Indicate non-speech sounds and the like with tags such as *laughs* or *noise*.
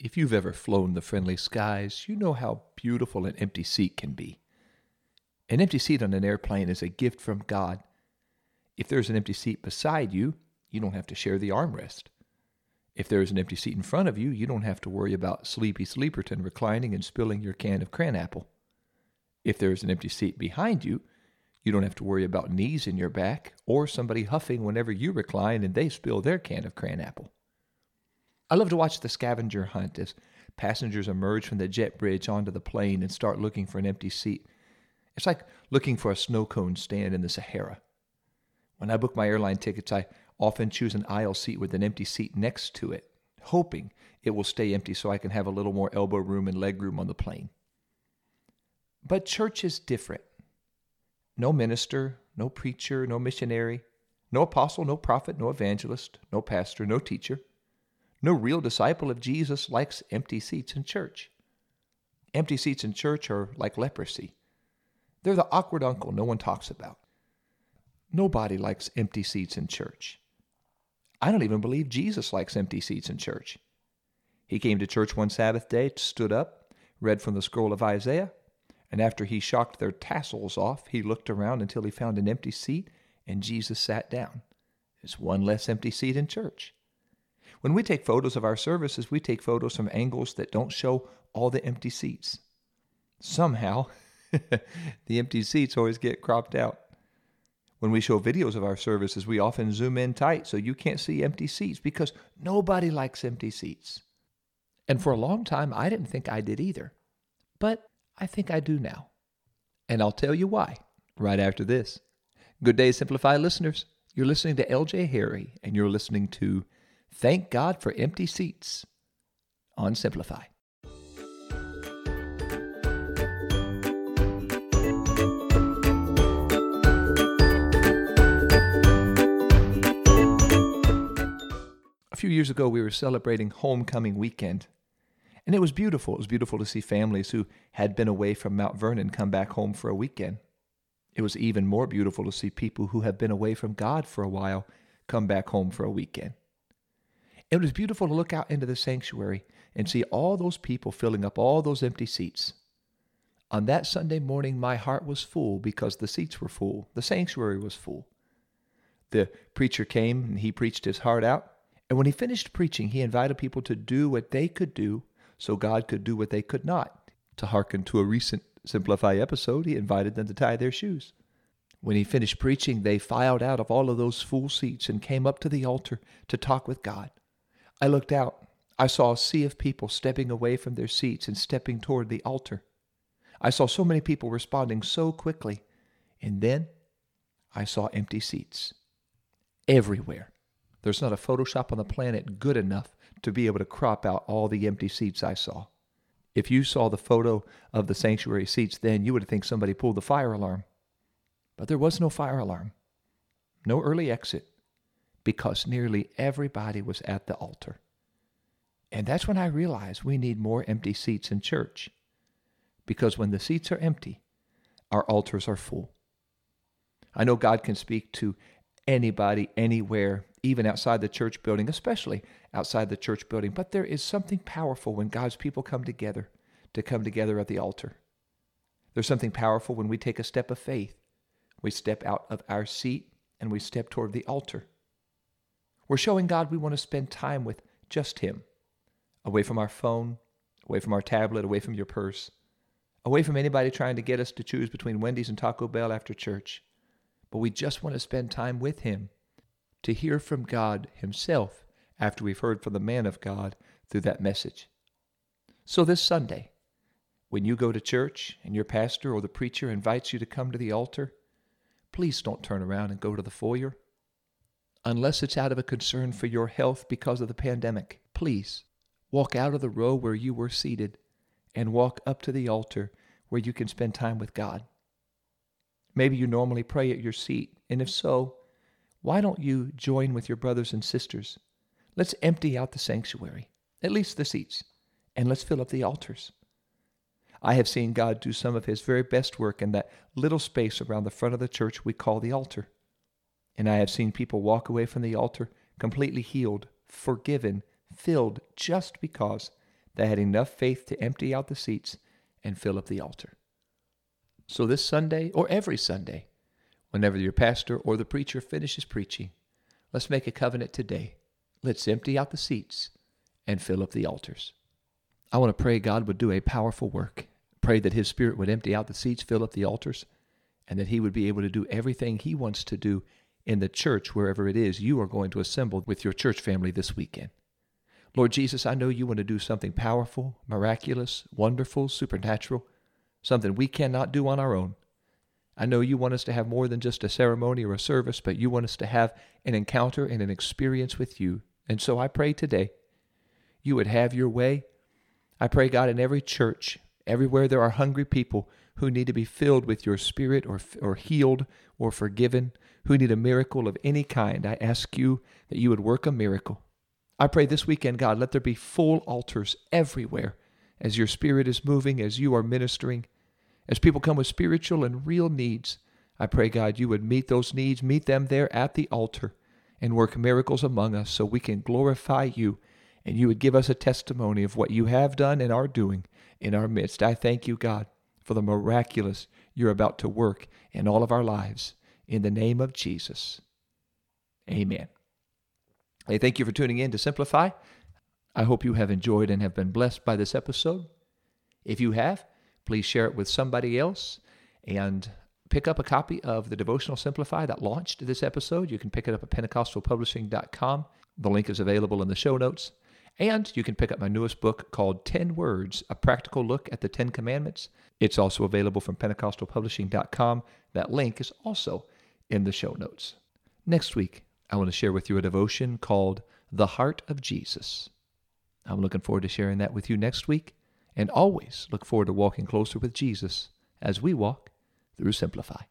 If you've ever flown the friendly skies, you know how beautiful an empty seat can be. An empty seat on an airplane is a gift from God. If there's an empty seat beside you, you don't have to share the armrest. If there's an empty seat in front of you, you don't have to worry about Sleepy Sleeperton reclining and spilling your can of cranapple. If there's an empty seat behind you, you don't have to worry about knees in your back or somebody huffing whenever you recline and they spill their can of cranapple. I love to watch the scavenger hunt as passengers emerge from the jet bridge onto the plane and start looking for an empty seat. It's like looking for a snow cone stand in the Sahara. When I book my airline tickets, I often choose an aisle seat with an empty seat next to it, hoping it will stay empty so I can have a little more elbow room and leg room on the plane. But church is different. No minister, no preacher, no missionary, no apostle, no prophet, no evangelist, no pastor, no teacher. No real disciple of Jesus likes empty seats in church. Empty seats in church are like leprosy. They're the awkward uncle no one talks about. Nobody likes empty seats in church. I don't even believe Jesus likes empty seats in church. He came to church one Sabbath day, stood up, read from the scroll of Isaiah, and after he shocked their tassels off, he looked around until he found an empty seat, and Jesus sat down. There's one less empty seat in church. When we take photos of our services, we take photos from angles that don't show all the empty seats. Somehow, *laughs* the empty seats always get cropped out. When we show videos of our services, we often zoom in tight so you can't see empty seats because nobody likes empty seats. And for a long time, I didn't think I did either. But I think I do now. And I'll tell you why right after this. Good day, Simplify listeners. You're listening to LJ Harry, and you're listening to Thank God for Empty Seats on Simplify. A few years ago, we were celebrating homecoming weekend and it was beautiful. It was beautiful to see families who had been away from Mount Vernon come back home for a weekend. It was even more beautiful to see people who have been away from God for a while come back home for a weekend. It was beautiful to look out into the sanctuary and see all those people filling up all those empty seats. On that Sunday morning, my heart was full because the seats were full. The sanctuary was full. The preacher came and he preached his heart out. And when he finished preaching, he invited people to do what they could do so God could do what they could not. To hearken to a recent Simplify episode, he invited them to tie their shoes. When he finished preaching, they filed out of all of those full seats and came up to the altar to talk with God. I looked out. I saw a sea of people stepping away from their seats and stepping toward the altar. I saw so many people responding so quickly. And then I saw empty seats everywhere. There's not a Photoshop on the planet good enough to be able to crop out all the empty seats I saw. If you saw the photo of the sanctuary seats then, you would think somebody pulled the fire alarm. But there was no fire alarm, no early exit, because nearly everybody was at the altar. And that's when I realized we need more empty seats in church. Because when the seats are empty, our altars are full. I know God can speak to anybody, anywhere, even outside the church building, especially outside the church building. But there is something powerful when God's people come together to come together at the altar. There's something powerful when we take a step of faith. We step out of our seat and we step toward the altar. We're showing God we want to spend time with just Him, away from our phone, away from our tablet, away from your purse, away from anybody trying to get us to choose between Wendy's and Taco Bell after church. But we just want to spend time with Him to hear from God Himself after we've heard from the man of God through that message. So this Sunday, when you go to church and your pastor or the preacher invites you to come to the altar, please don't turn around and go to the foyer. Unless it's out of a concern for your health because of the pandemic, please walk out of the row where you were seated and walk up to the altar where you can spend time with God. Maybe you normally pray at your seat, and if so, why don't you join with your brothers and sisters? Let's empty out the sanctuary, at least the seats, and let's fill up the altars. I have seen God do some of his very best work in that little space around the front of the church we call the altar. And I have seen people walk away from the altar completely healed, forgiven, filled just because they had enough faith to empty out the seats and fill up the altar. So this Sunday, or every Sunday, whenever your pastor or the preacher finishes preaching, let's make a covenant today. Let's empty out the seats and fill up the altars. I want to pray God would do a powerful work. Pray that His Spirit would empty out the seats, fill up the altars, and that He would be able to do everything He wants to do in the church, wherever it is you are going to assemble with your church family this weekend. Lord Jesus, I know you want to do something powerful, miraculous, wonderful, supernatural, something we cannot do on our own. I know you want us to have more than just a ceremony or a service, but you want us to have an encounter and an experience with you. And so I pray today you would have your way. I pray, God, in every church, everywhere there are hungry people who need to be filled with your spirit or, or healed or forgiven, who need a miracle of any kind, I ask you that you would work a miracle. I pray this weekend, God, let there be full altars everywhere as your spirit is moving, as you are ministering, as people come with spiritual and real needs. I pray, God, you would meet those needs, meet them there at the altar, and work miracles among us so we can glorify you and you would give us a testimony of what you have done and are doing in our midst. I thank you, God, for the miraculous you're about to work in all of our lives. In the name of Jesus. Amen. Hey, thank you for tuning in to Simplify. I hope you have enjoyed and have been blessed by this episode. If you have, please share it with somebody else and pick up a copy of the Devotional Simplify that launched this episode. You can pick it up at pentecostalpublishing.com. The link is available in the show notes. And you can pick up my newest book called 10 Words A Practical Look at the Ten Commandments. It's also available from pentecostalpublishing.com. That link is also in the show notes. Next week, I want to share with you a devotion called The Heart of Jesus. I'm looking forward to sharing that with you next week, and always look forward to walking closer with Jesus as we walk through Simplify.